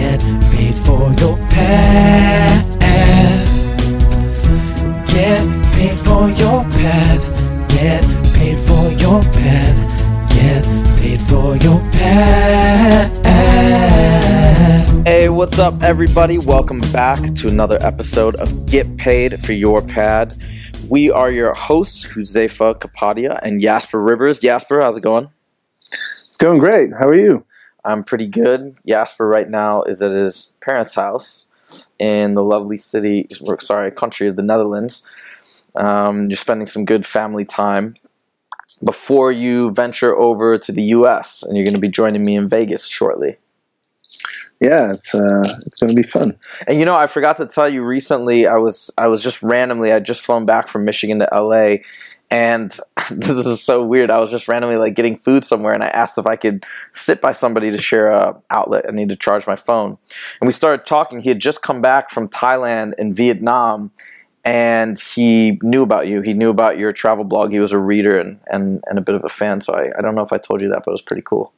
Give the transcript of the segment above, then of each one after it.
Get paid for your pad. Get paid for your pad. Get paid for your pad. Get paid for your pad. Hey, what's up, everybody? Welcome back to another episode of Get Paid for Your Pad. We are your hosts, Huzefa Kapadia and Jasper Ribbers. Jasper, how's it going? It's going great. How are you? I'm pretty good. Jasper right now is at his parents' house in the lovely city, sorry, country of the Netherlands. Um, you're spending some good family time before you venture over to the US, and you're going to be joining me in Vegas shortly. Yeah, it's uh, it's going to be fun. And you know, I forgot to tell you recently. I was I was just randomly. I just flown back from Michigan to LA, and this is so weird. I was just randomly like getting food somewhere, and I asked if I could sit by somebody to share a outlet. I need to charge my phone, and we started talking. He had just come back from Thailand and Vietnam, and he knew about you. He knew about your travel blog. He was a reader and and, and a bit of a fan. So I, I don't know if I told you that, but it was pretty cool.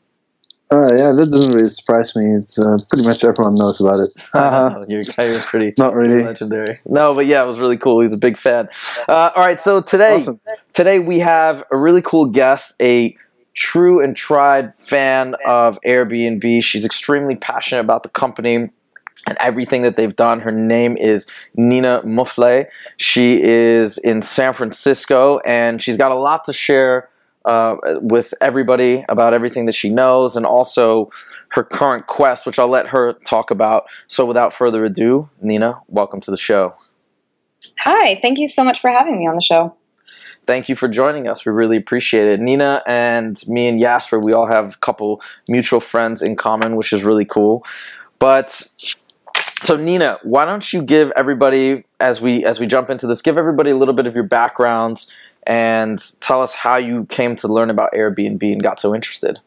Uh, yeah, that doesn't really surprise me. It's uh, pretty much everyone knows about it. Uh, you're, you're pretty Not really. legendary. No, but yeah, it was really cool. He's a big fan. Uh, all right, so today, Awesome. today we have a really cool guest, a true and tried fan of Airbnb. She's extremely passionate about the company and everything that they've done. Her name is Nina Mufleh. She is in San Francisco, and she's got a lot to share uh, with everybody about everything that she knows, and also her current quest, which I'll let her talk about. So, without further ado, Nina, welcome to the show. Hi, thank you so much for having me on the show. Thank you for joining us. We really appreciate it. Nina and me and Jasper, we all have a couple mutual friends in common, which is really cool. But so Nina, why don't you give everybody as we as we jump into this, give everybody a little bit of your backgrounds and tell us how you came to learn about Airbnb and got so interested.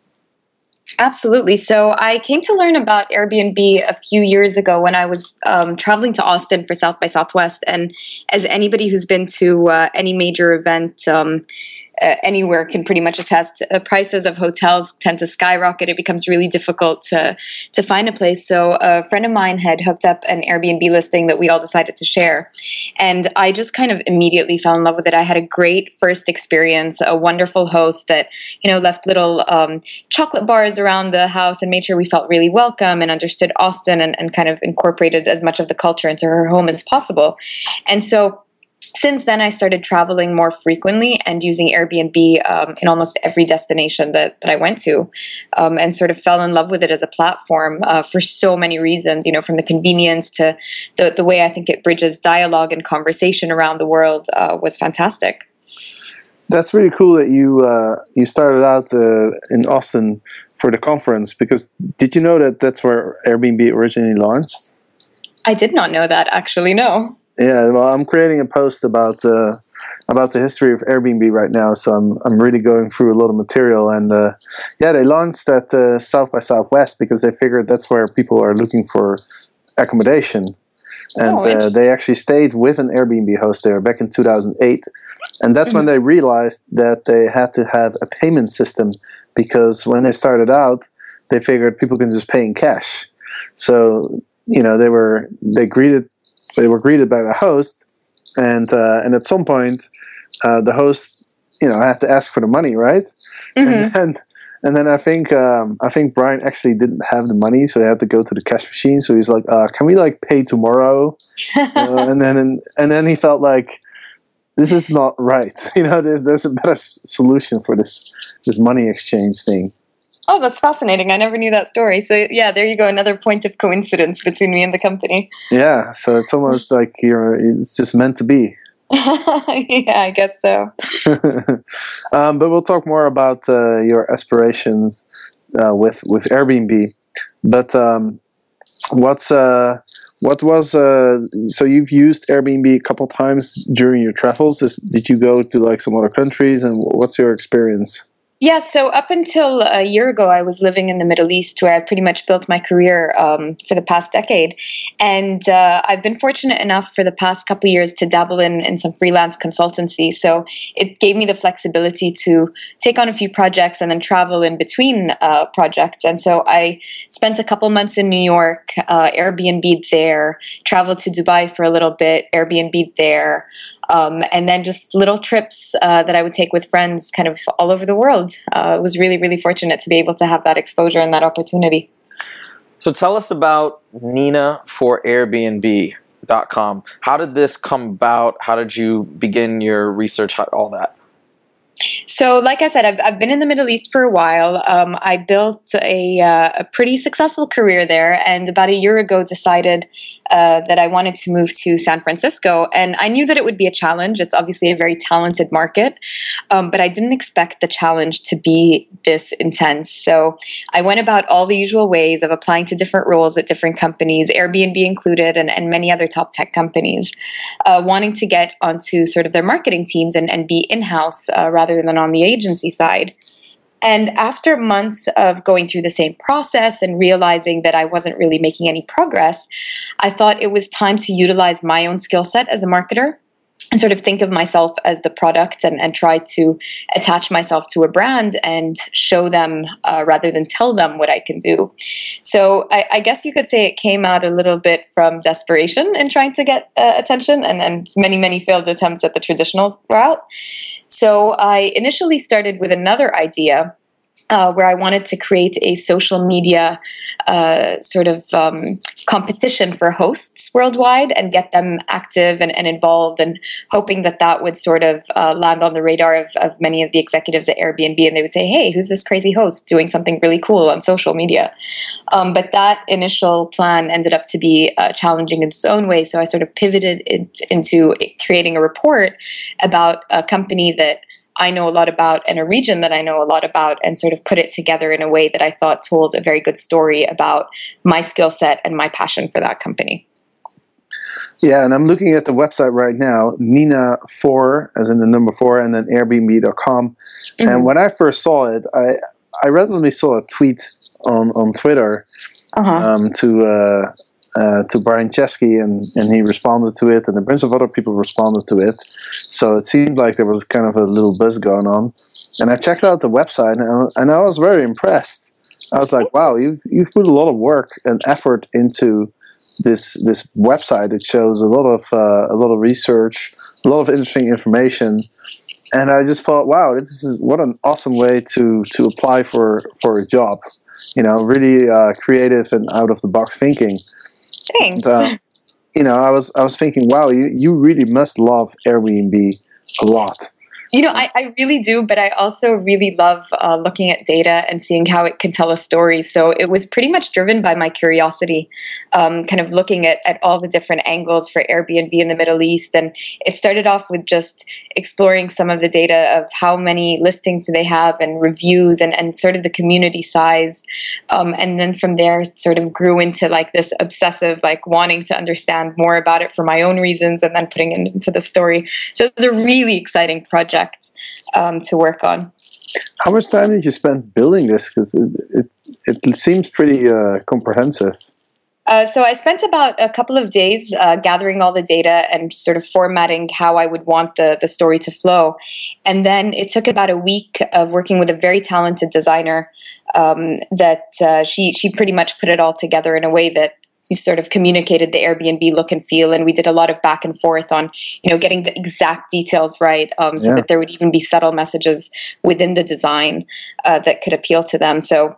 Absolutely. So I came to learn about Airbnb a few years ago when I was um, traveling to Austin for South by Southwest. And as anybody who's been to uh, any major event, um, uh, anywhere can pretty much attest. Uh, prices of hotels tend to skyrocket. It becomes really difficult to to find a place. So a friend of mine had hooked up an Airbnb listing that we all decided to share, and I just kind of immediately fell in love with it. I had a great first experience. A wonderful host that you know left little um, chocolate bars around the house and made sure we felt really welcome and understood Austin and, and kind of incorporated as much of the culture into her home as possible. And so since then, I started traveling more frequently and using Airbnb um, in almost every destination that, that I went to, um, and sort of fell in love with it as a platform uh, for so many reasons. You know, from the convenience to the the way I think it bridges dialogue and conversation around the world uh, was fantastic. That's really cool that you uh, you started out in Austin for the conference. Because did you know that that's where Airbnb originally launched? I did not know that actually. No. Yeah, well, I'm creating a post about uh, about the history of Airbnb right now, so I'm I'm really going through a lot of material. And uh, yeah, they launched at uh, South by Southwest because they figured that's where people are looking for accommodation, and Oh, uh, they actually stayed with an Airbnb host there back in 2008, and that's when they realized that they had to have a payment system because when they started out, they figured people can just pay in cash. So you know they were they greeted they were greeted by the host, and uh, and at some point, uh, the host you know had to ask for the money, right? Mhm. And then and then I think um, I think Brian actually didn't have the money, so he had to go to the cash machine. So he's like, uh, "Can we like pay tomorrow?" uh, and then and, and then he felt like this is not right. You know, there's there's a better s- solution for this this money exchange thing. Oh, that's fascinating. I never knew that story. So, yeah, there you go. Another point of coincidence between me and the company. Yeah, so it's almost like you're it's just meant to be. yeah, I guess so. um, but we'll talk more about uh, your aspirations uh, with with Airbnb. But um, what's uh, what was uh, so you've used Airbnb a couple times during your travels? Is, did you go to like some other countries, and what's your experience? Yeah, so up until a year ago, I was living in the Middle East where I pretty much built my career um, for the past decade. And uh, I've been fortunate enough for the past couple years to dabble in, in some freelance consultancy. So it gave me the flexibility to take on a few projects and then travel in between uh, projects. And so I spent a couple months in New York, uh, Airbnb there, traveled to Dubai for a little bit, Airbnb there. Um, and then just little trips uh, that I would take with friends kind of all over the world. Uh, was really, really fortunate to be able to have that exposure and that opportunity. So tell us about Nina for Airbnb.com. How did this come about? How did you begin your research? How, all that. So, like I said, I've, I've been in the Middle East for a while. Um, I built a, uh, a pretty successful career there, and about a year ago decided uh, that I wanted to move to San Francisco. And I knew that it would be a challenge. It's obviously a very talented market, um, but I didn't expect the challenge to be this intense. So I went about all the usual ways of applying to different roles at different companies, Airbnb included, and, and many other top tech companies, uh, wanting to get onto sort of their marketing teams and, and be in house uh, rather than on the agency side. And after months of going through the same process and realizing that I wasn't really making any progress, I thought it was time to utilize my own skill set as a marketer and sort of think of myself as the product and, and try to attach myself to a brand and show them uh, rather than tell them what I can do. So I, I, guess you could say it came out a little bit from desperation in trying to get uh, attention and, and many, many failed attempts at the traditional route. So I initially started with another idea uh, where I wanted to create a social media uh, sort of um, competition for hosts worldwide and get them active and, and, involved, and hoping that that would sort of uh, land on the radar of, of, many of the executives at Airbnb, and they would say, "Hey, who's this crazy host doing something really cool on social media?" Um, but that initial plan ended up to be uh, challenging in its own way, so I sort of pivoted it into creating a report about a company that I know a lot about and a region that I know a lot about and sort of put it together in a way that I thought told a very good story about my skill set and my passion for that company. Yeah, and I'm looking at the website right now, Nina four, as in the number four, and then Airbnb.com. Mm-hmm. And when I first saw it, I I randomly saw a tweet on on Twitter uh-huh. um, to uh, uh, to Brian Chesky, and, and he responded to it, and a bunch of other people responded to it. So it seemed like there was kind of a little buzz going on. And I checked out the website, and, and I was very impressed. I was like, "Wow, you've you've put a lot of work and effort into this this website. It shows a lot of uh, a lot of research, a lot of interesting information." And I just thought, "Wow, this is what an awesome way to to apply for for a job." You know, really uh, creative and out of the box thinking. Thanks. And, uh, you know, I was I was thinking, wow, you you really must love Airbnb a lot. You know, I, I really do, but I also really love uh, looking at data and seeing how it can tell a story. So it was pretty much driven by my curiosity, um, kind of looking at, at all the different angles for Airbnb in the Middle East. And it started off with just exploring some of the data of how many listings do they have and reviews and, and sort of the community size. Um, and then from there, sort of grew into like this obsessive, like wanting to understand more about it for my own reasons and then putting it into the story. So it was a really exciting project project um, to work on. How much time did you spend building this? Because it, it, it seems pretty uh, comprehensive. Uh, so I spent about a couple of days uh, gathering all the data and sort of formatting how I would want the, the story to flow. And then it took about a week of working with a very talented designer um, that uh, she, she pretty much put it all together in a way that we sort of communicated the Airbnb look and feel, and we did a lot of back and forth on, you know, getting the exact details right, um, so yeah. that there would even be subtle messages within the design uh, that could appeal to them. So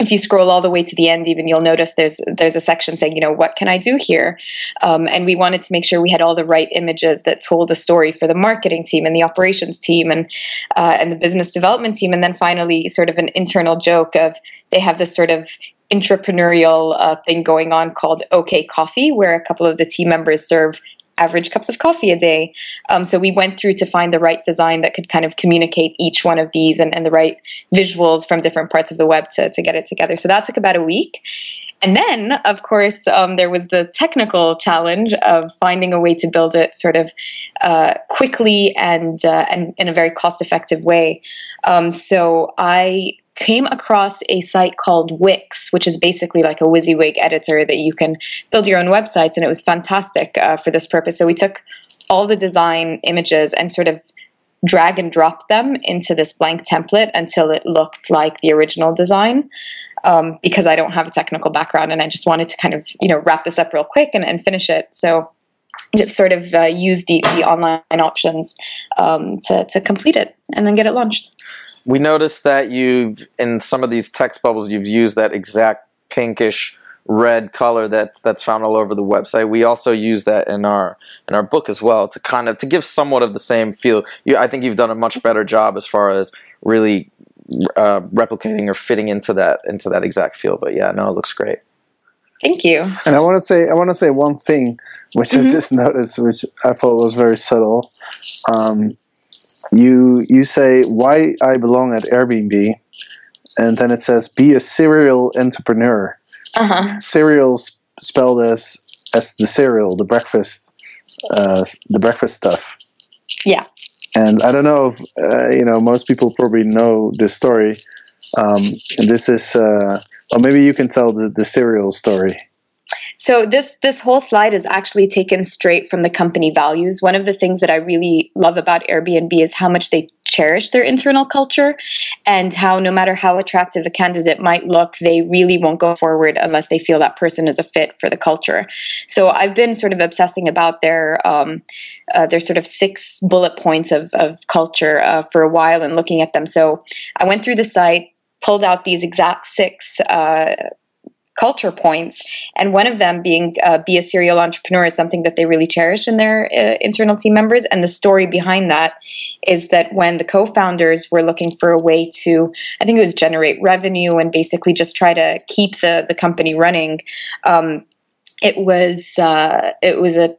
if you scroll all the way to the end, even you'll notice there's there's a section saying, you know, what can I do here? Um, and we wanted to make sure we had all the right images that told a story for the marketing team and the operations team and uh, and the business development team. And then finally, sort of an internal joke of they have this sort of entrepreneurial uh, thing going on called OK Coffee, where a couple of the team members serve average cups of coffee a day. Um, so we went through to find the right design that could kind of communicate each one of these and, and the right visuals from different parts of the web to, to get it together. So that took about a week. and then, of course, um, there was the technical challenge of finding a way to build it sort of uh, quickly and uh, and in a very cost effective way. Um, so I came across a site called Wix, which is basically like a WYSIWYG editor that you can build your own websites, and it was fantastic uh, for this purpose. So we took all the design images and sort of drag and drop them into this blank template until it looked like the original design. Um, because I don't have a technical background and I just wanted to kind of you know wrap this up real quick and, and finish it. So just sort of uh, use the, the online options um, to, to complete it and then get it launched. We noticed that you've in some of these text bubbles you've used that exact pinkish red color that that's found all over the website. We also use that in our in our book as well to kind of to give somewhat of the same feel. You, I think you've done a much better job as far as really uh, replicating or fitting into that into that exact feel. But yeah, no, it looks great. Thank you. And I want to say I want to say one thing which Mhm. I just noticed, which I thought was very subtle. Um, you you say why I belong at Airbnb, and then it says be a serial entrepreneur. Uh huh. Cereal s- spelled as as the cereal, the breakfast, uh, the breakfast stuff. Yeah. And I don't know if uh, you know. Most people probably know this story. Um, and this is, uh, well, maybe you can tell the, the cereal story. So this this whole slide is actually taken straight from the company values. One of the things that I really love about Airbnb is how much they cherish their internal culture and how no matter how attractive a candidate might look, they really won't go forward unless they feel that person is a fit for the culture. So I've been sort of obsessing about their um, uh, their sort of six bullet points of, of culture uh, for a while and looking at them. So I went through the site, pulled out these exact six uh, culture points, and one of them being uh, be a serial entrepreneur is something that they really cherish in their uh, internal team members. And the story behind that is that when the co-founders were looking for a way to, I think it was generate revenue and basically just try to keep the the company running. Um, it was uh, it was a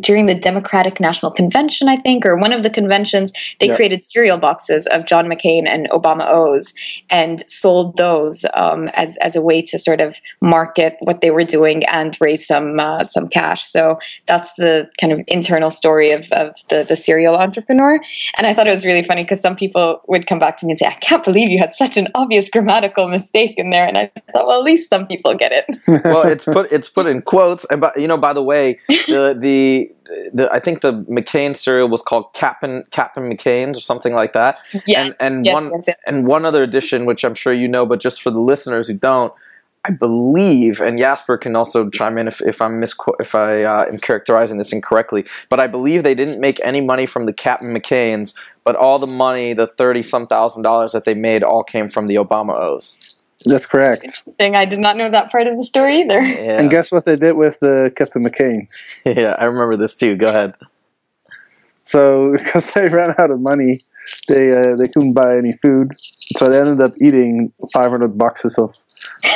during the Democratic National Convention, I think, or one of the conventions, they Yeah. created cereal boxes of John McCain and Obama O's and sold those um, as as a way to sort of market what they were doing and raise some uh, some cash. So that's the kind of internal story of, of the the serial entrepreneur. And I thought it was really funny because some people would come back to me and say, "I can't believe you had such an obvious grammatical mistake in there." And I thought, well, at least some people get it. well, it's put it's put in quotes, and by, you know, by the way, the the the I think the McCain cereal was called Captain Captain McCain's or something like that. Yes, and yes, one yes, yes. and one other addition, which I'm sure you know, but just for the listeners who don't, I believe, and Jasper can also chime in if, if I'm misquote if I uh, am characterizing this incorrectly, but I believe they didn't make any money from the Captain McCain's, but all the money, the thirty some thousand dollars that they made, all came from the Obama O's. That's correct. Interesting. I did not know that part of the story either. Yeah. And guess what they did with the Captain McCain's? yeah, I remember this too. Go ahead. So because they ran out of money, they uh, they couldn't buy any food, so they ended up eating 500 boxes of,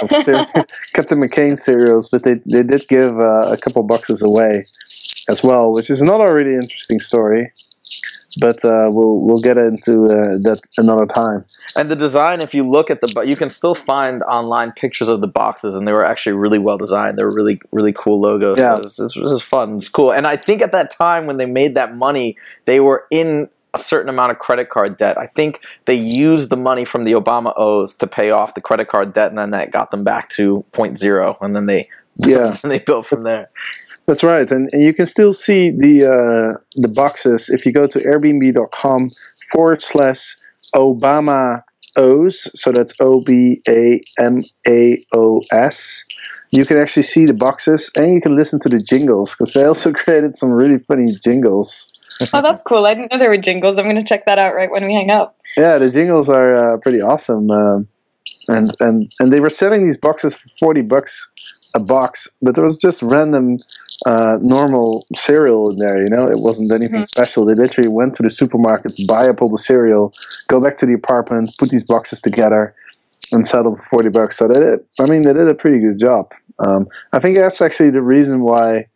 of cere- Captain McCain cereals. But they they did give uh, a couple boxes away as well, which is another really interesting story. But uh, we'll we'll get into uh, that another time. And the design, if you look at the, bo- you can still find online pictures of the boxes, and they were actually really well designed. They were really, really cool logos. Yeah. So This, this was fun. It's cool. And I think at that time when they made that money, they were in a certain amount of credit card debt. I think they used the money from the Obama O's to pay off the credit card debt, and then that got them back to point zero, and then they, Yeah. and they built from there. That's right, and, and you can still see the uh, the boxes if you go to Airbnb.com forward slash Obama O's. So that's O B A M A O S. You can actually see the boxes, and you can listen to the jingles because they also created some really funny jingles. Oh, that's cool. I didn't know there were jingles. I'm going to check that out right when we hang up. Yeah, the jingles are uh, pretty awesome, um, and and and they were selling these boxes for forty bucks a box, but there was just random uh, normal cereal in there. You know, it wasn't anything Mhm. special. They literally went to the supermarket, buy up all the cereal, go back to the apartment, put these boxes together, and sell them for forty bucks. So they did. I mean, they did a pretty good job. Um, I think that's actually the reason why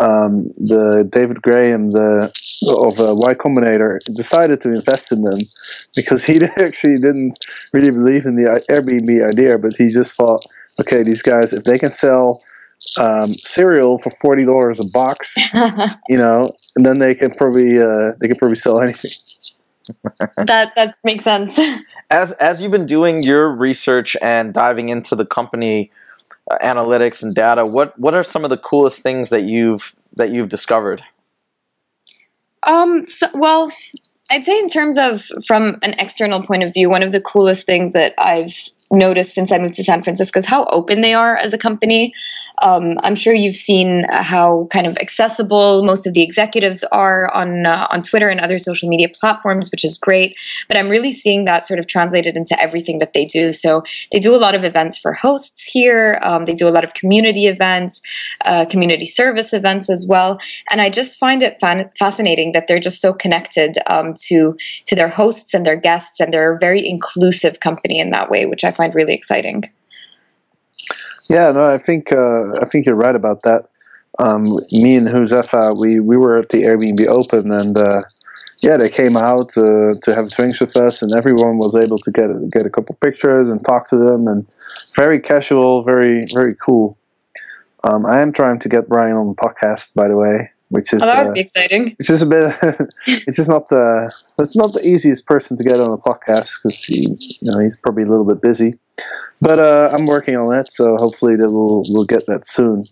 um, the David Graham, the of uh, Y Combinator, decided to invest in them because he actually didn't really believe in the Airbnb idea, but he just thought okay, these guys, if they can sell um, cereal for forty dollars a box, you know, and then they can probably uh, they can probably sell anything. that that makes sense. As as you've been doing your research and diving into the company uh, analytics and data, what what are some of the coolest things that you've that you've discovered? Um, so, well, I'd say in terms of from an external point of view, one of the coolest things that I've noticed since I moved to San Francisco is how open they are as a company. Um, I'm sure you've seen how kind of accessible most of the executives are on uh, on Twitter and other social media platforms, which is great. But I'm really seeing that sort of translated into everything that they do. So they do a lot of events for hosts here. Um, they do a lot of community events, uh, community service events as well. And I just find it fan- fascinating that they're just so connected um, to to their hosts and their guests, and they're a very inclusive company in that way, which I find really exciting. Yeah, no, I think uh, I think you're right about that. Um, me and Huzefa, we we were at the Airbnb Open, and uh, yeah, they came out uh, to have drinks with us, and everyone was able to get get a couple pictures and talk to them, and very casual, very very cool. Um, I am trying to get Brian on the podcast, by the way, which is Oh, that uh, be exciting. which is a bit it's just not the that's not the easiest person to get on a podcast because he you know he's probably a little bit busy but uh, i'm working on that so hopefully that we'll we'll get that soon.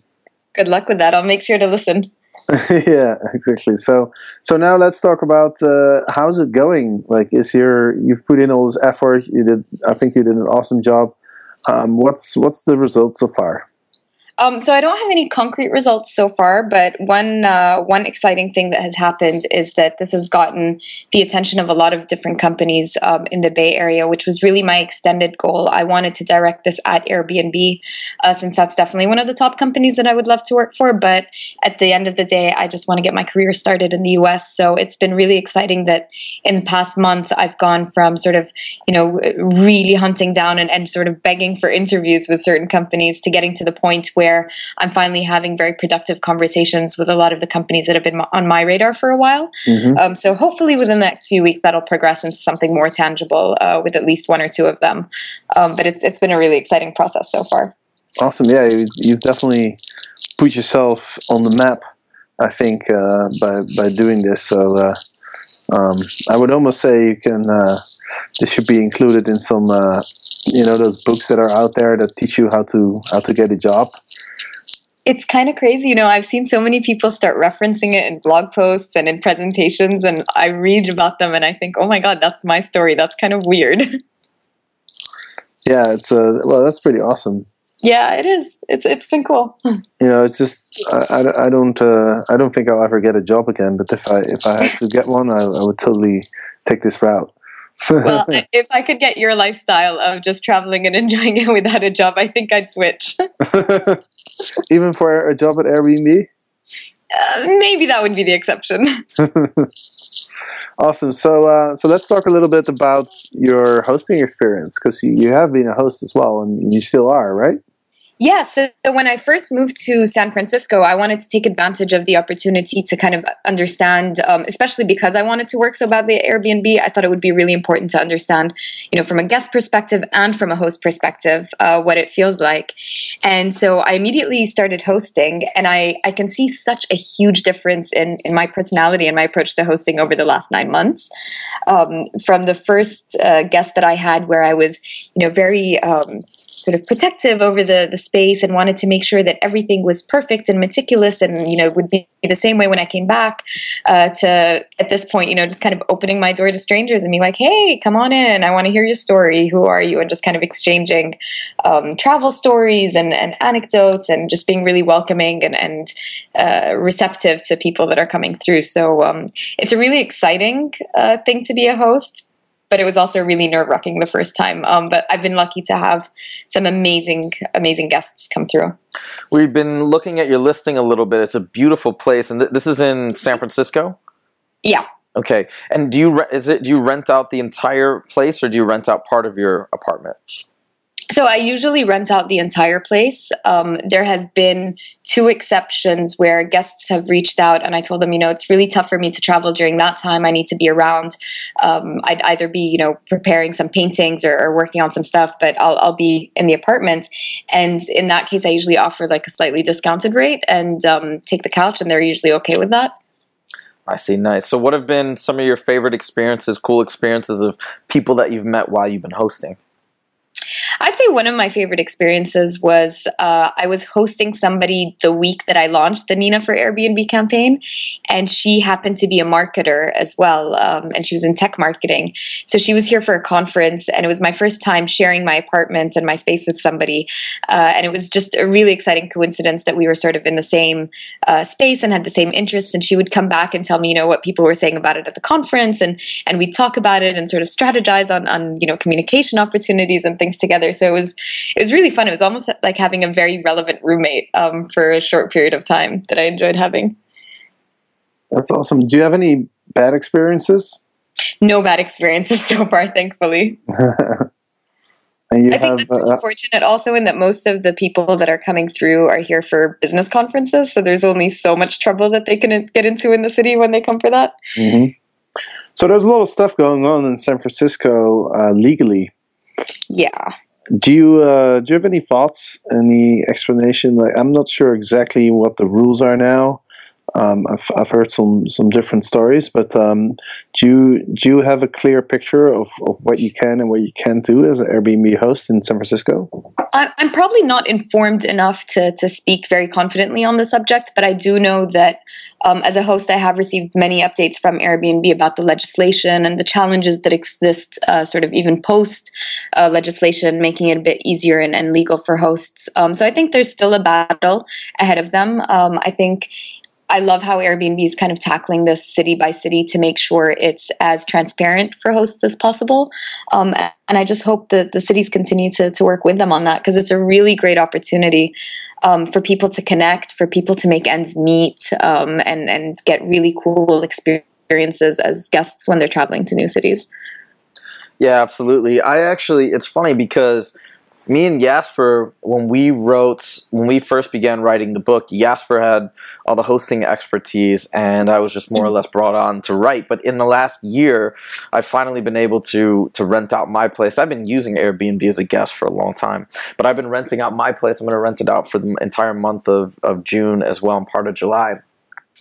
Good luck with that. I'll make sure to listen. yeah exactly. So so now let's talk about uh, how's it going? Like is your you've put in all this effort. You did i think you did an awesome job. Um, what's what's the result so far Um, so I don't have any concrete results so far, but one uh, one exciting thing that has happened is that this has gotten the attention of a lot of different companies um, in the Bay Area, which was really my extended goal. I wanted to direct this at Airbnb, uh, since that's definitely one of the top companies that I would love to work for. But at the end of the day, I just want to get my career started in the U.S. So it's been really exciting that in the past month I've gone from sort of you know really hunting down and, and sort of begging for interviews with certain companies to getting to the point where I'm finally having very productive conversations with a lot of the companies that have been on my radar for a while. Mhm. Um, so hopefully within the next few weeks that'll progress into something more tangible uh, with at least one or two of them. Um, but it's it's been a really exciting process so far. Awesome. Yeah, you, you've definitely put yourself on the map. I think uh, by by doing this. So uh, um, I would almost say you can. This should be included in some. Uh, you know those books that are out there that teach you how to how to get a job. It's kind of crazy, you know. I've seen so many people start referencing it in blog posts and in presentations, and I read about them and I think, oh my god, that's my story. That's kind of weird. Yeah, it's uh, well, that's pretty awesome. yeah, it is. It's it's been cool. You know, it's just I, I, I don't uh, I don't think I'll ever get a job again. But if I if I had to get one, I, I would totally take this route. Well, if I could get your lifestyle of just traveling and enjoying it without a job, I think I'd switch. Even for a job at Airbnb. Uh, maybe that would be the exception. Awesome. So, uh, so let's talk a little bit about your hosting experience because you, you have been a host as well, and you still are, right? Yeah, so when I first moved to San Francisco, I wanted to take advantage of the opportunity to kind of understand, um, especially because I wanted to work so badly at Airbnb. I thought it would be really important to understand, you know, from a guest perspective and from a host perspective, uh, what it feels like. And so I immediately started hosting, and I I can see such a huge difference in in my personality and my approach to hosting over the last nine months. Um, from the first uh, guest that I had, where I was, you know, very um, sort of protective over the the space and wanted to make sure that everything was perfect and meticulous and you know would be the same way when I came back uh, to at this point you know just kind of opening my door to strangers and being like hey come on in. I want to hear your story. Who are you? and just kind of exchanging um, travel stories and, and anecdotes and just being really welcoming and, and uh, receptive to people that are coming through. So um, it's a really exciting uh, thing to be a host but it was also really nerve wracking the first time. Um, but I've been lucky to have some amazing, amazing guests come through. We've been looking at your listing a little bit. It's a beautiful place, and th- this is in San Francisco. Yeah. Okay, and do you re- is it do you rent out the entire place, or do you rent out part of your apartment? So I usually rent out the entire place. Um, there have been two exceptions where guests have reached out and I told them, you know, it's really tough for me to travel during that time. I need to be around. Um, I'd either be, you know, preparing some paintings or, or working on some stuff, but I'll, I'll be in the apartment. And in that case, I usually offer like a slightly discounted rate and um, take the couch, and they're usually okay with that. I see. Nice. So, what have been some of your favorite experiences, cool experiences of people that you've met while you've been hosting? I'd say one of my favorite experiences was uh, I was hosting somebody the week that I launched the Nina for Airbnb campaign, and she happened to be a marketer as well, um, and she was in tech marketing. So she was here for a conference, and it was my first time sharing my apartment and my space with somebody, uh, and it was just a really exciting coincidence that we were sort of in the same uh, space and had the same interests. And she would come back and tell me, you know, what people were saying about it at the conference, and and we'd talk about it and sort of strategize on on you know communication opportunities and things together together. So it was it was really fun. It was almost like having a very relevant roommate um, for a short period of time that I enjoyed having. That's awesome. Do you have any bad experiences? No bad experiences so far, thankfully. and you I think have that's uh, fortunate also in that most of the people that are coming through are here for business conferences. So there's only so much trouble that they can get into in the city when they come for that. mhm. So there's a lot of stuff going on in San Francisco uh, legally. Yeah. Do you uh, do you have any thoughts? Any explanation? Like I'm not sure exactly what the rules are now. Um, I've I've heard some some different stories, but um, do you do you have a clear picture of, of what you can and what you can't do as an Airbnb host in San Francisco? I'm probably not informed enough to, to speak very confidently on the subject, but I do know that um, as a host, I have received many updates from Airbnb about the legislation and the challenges that exist, uh, sort of even post uh, legislation, making it a bit easier and, and legal for hosts. Um, so I think there's still a battle ahead of them. Um, I think I love how Airbnb is kind of tackling this city by city to make sure it's as transparent for hosts as possible. Um, and I just hope that the cities continue to, to work with them on that because it's a really great opportunity um, for people to connect, for people to make ends meet, um, and, and get really cool experiences as guests when they're traveling to new cities. Yeah, absolutely. I actually, it's funny because me and Jasper, when we wrote, when we first began writing the book, Jasper had all the hosting expertise, and I was just more or less brought on to write. But in the last year, I've finally been able to to rent out my place. I've been using Airbnb as a guest for a long time, but I've been renting out my place. I'm going to rent it out for the entire month of, of June as well, and part of July.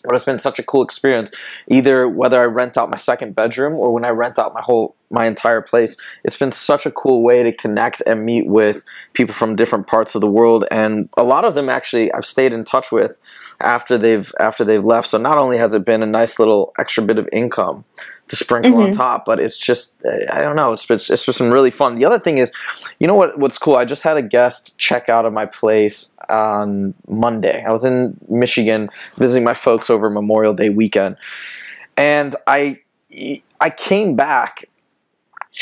But it's been such a cool experience. Either whether I rent out my second bedroom or when I rent out my whole my entire place, it's been such a cool way to connect and meet with people from different parts of the world. And a lot of them actually I've stayed in touch with after they've after they've left. So not only has it been a nice little extra bit of income to sprinkle on Mhm. top, but it's just I don't know. It's it's, it's just been really fun. The other thing is, you know what? What's cool? I just had a guest check out of my place on Monday. I was in Michigan visiting my folks over Memorial Day weekend, and I I came back.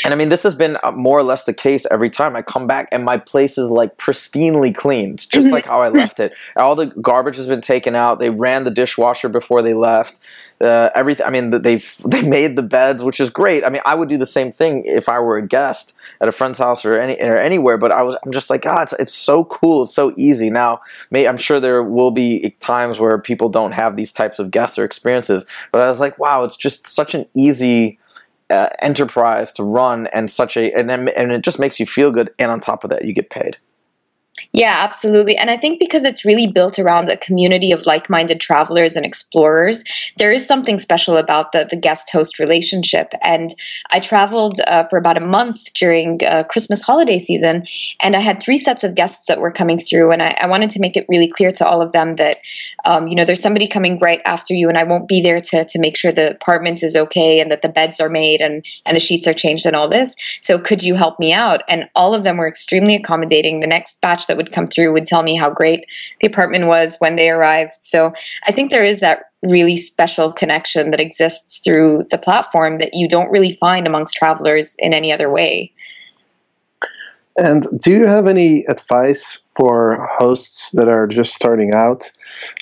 And I mean, this has been uh, more or less the case every time I come back, and my place is like pristinely clean. It's just Mhm. like how I left it. All the garbage has been taken out. They ran the dishwasher before they left. Uh, everything. I mean, they've they made the beds, which is great. I mean, I would do the same thing if I were a guest at a friend's house or any or anywhere. But I was, I'm just like, God, it's, it's so cool. It's so easy. Now, may, I'm sure there will be times where people don't have these types of guests or experiences. But I was like, wow, it's just such an easy uh, enterprise to run and such a and then- and it just makes you feel good. And on top of that, you get paid. Yeah, absolutely. And I think because it's really built around a community of like minded travelers and explorers, there is something special about the, the guest host relationship. And I traveled uh, for about a month during uh, Christmas holiday season, and I had three sets of guests that were coming through. And I, I wanted to make it really clear to all of them that, um, you know, there's somebody coming right after you, and I won't be there to, to make sure the apartment is okay and that the beds are made and, and the sheets are changed and all this. So could you help me out? And all of them were extremely accommodating. The next batch that would come through would tell me how great the apartment was when they arrived. So I think there is that really special connection that exists through the platform that you don't really find amongst travelers in any other way. And do you have any advice for hosts that are just starting out?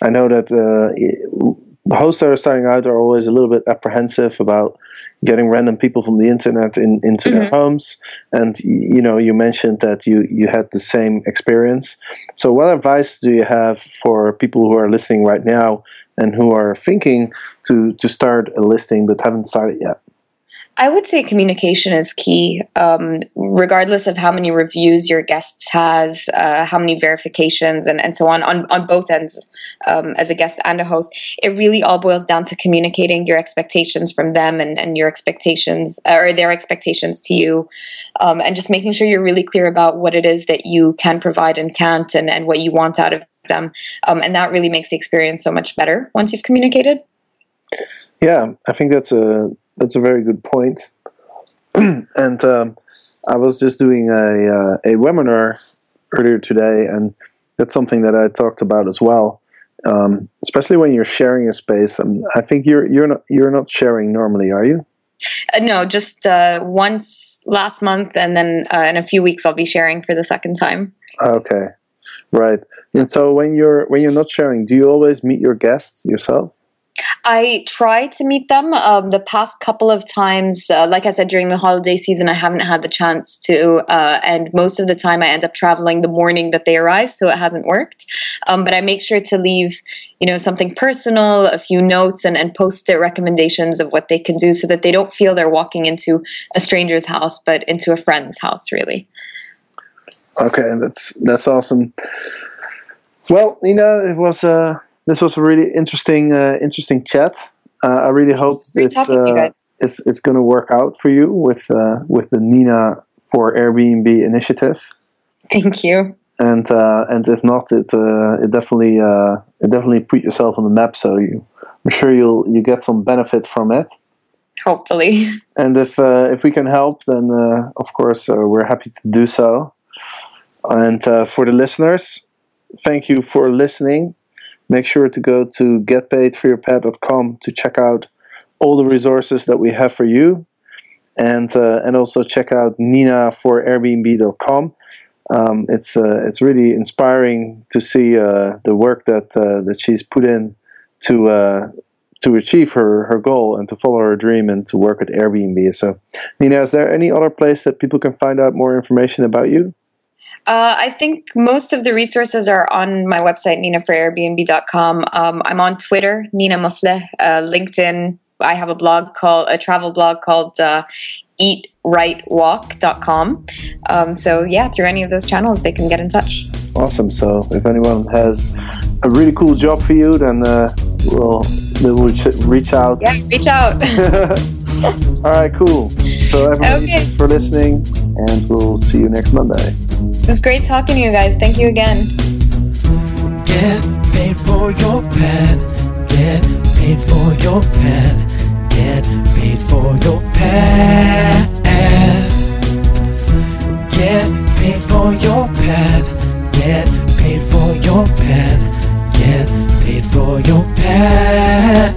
I know that uh, hosts that are starting out are always a little bit apprehensive about getting random people from the internet in, into their Mhm. homes. And you know, you mentioned that you you had the same experience. So, what advice do you have for people who are listening right now and who are thinking to to start a listing but haven't started yet? I would say communication is key, um, regardless of how many reviews your guests has, uh, how many verifications, and, and so on, on on both ends, um, as a guest and a host. It really all boils down to communicating your expectations from them and, and your expectations or their expectations to you, um, and just making sure you're really clear about what it is that you can provide and can't, and, and what you want out of them. Um, and that really makes the experience so much better once you've communicated. Yeah, I think that's a that's a very good point. and um, I was just doing a uh, a webinar earlier today, and that's something that I talked about as well. Um, especially when you're sharing a space, and I think you're you're not you're not sharing normally, are you? Uh, no, just uh, once last month, and then uh, in a few weeks I'll be sharing for the second time. Okay, right. And so when you're when you're not sharing, do you always meet your guests yourself? I try to meet them. Um, the past couple of times, uh, like I said, during the holiday season, I haven't had the chance to, uh, and most of the time I end up traveling the morning that they arrive, so it hasn't worked. Um, but I make sure to leave, you know, something personal, a few notes, and, and post-it recommendations of what they can do, so that they don't feel they're walking into a stranger's house, but into a friend's house, really. Okay, that's that's awesome. Well, Nina, it was uh, this was a really interesting uh, interesting chat. Uh, I really hope It's it's talking to you uh, it's, it's going to work out for you with uh, with the Nina for Airbnb initiative. Thank you. And uh, and if not, it uh, it definitely uh, it definitely put yourself on the map. So you, I'm sure you'll you get some benefit from it. Hopefully. And if uh, if we can help, then uh, of course uh, we're happy to do so. And uh, for the listeners, thank you for listening. Make sure to go to getpaidforyourpad.com to check out all the resources that we have for you, and uh, and also check out Nina for Airbnb.com. Um, it's uh, it's really inspiring to see uh, the work that uh, that she's put in to uh, to achieve her, her goal and to follow her dream and to work at Airbnb. So, Nina, is there any other place that people can find out more information about you? Uh, I think most of the resources are on my website, ninaforairbnb.com. Um, I'm on Twitter, Nina Mufleh, uh, LinkedIn. I have a blog called, a travel blog called uh, eatrightwalk.com. Um, so, yeah, through any of those channels, they can get in touch. Awesome. So, if anyone has a really cool job for you, then uh, we'll, ch- reach out. Yeah, reach out. All right, cool. So, everybody, Okay. thanks for listening, and we'll see you next Monday. It was great talking to you guys. Thank you again. Get paid for your pad. Get paid for your pad. Get paid for your pad. Get paid for your pad. Get paid for your pad. Get paid for your pad.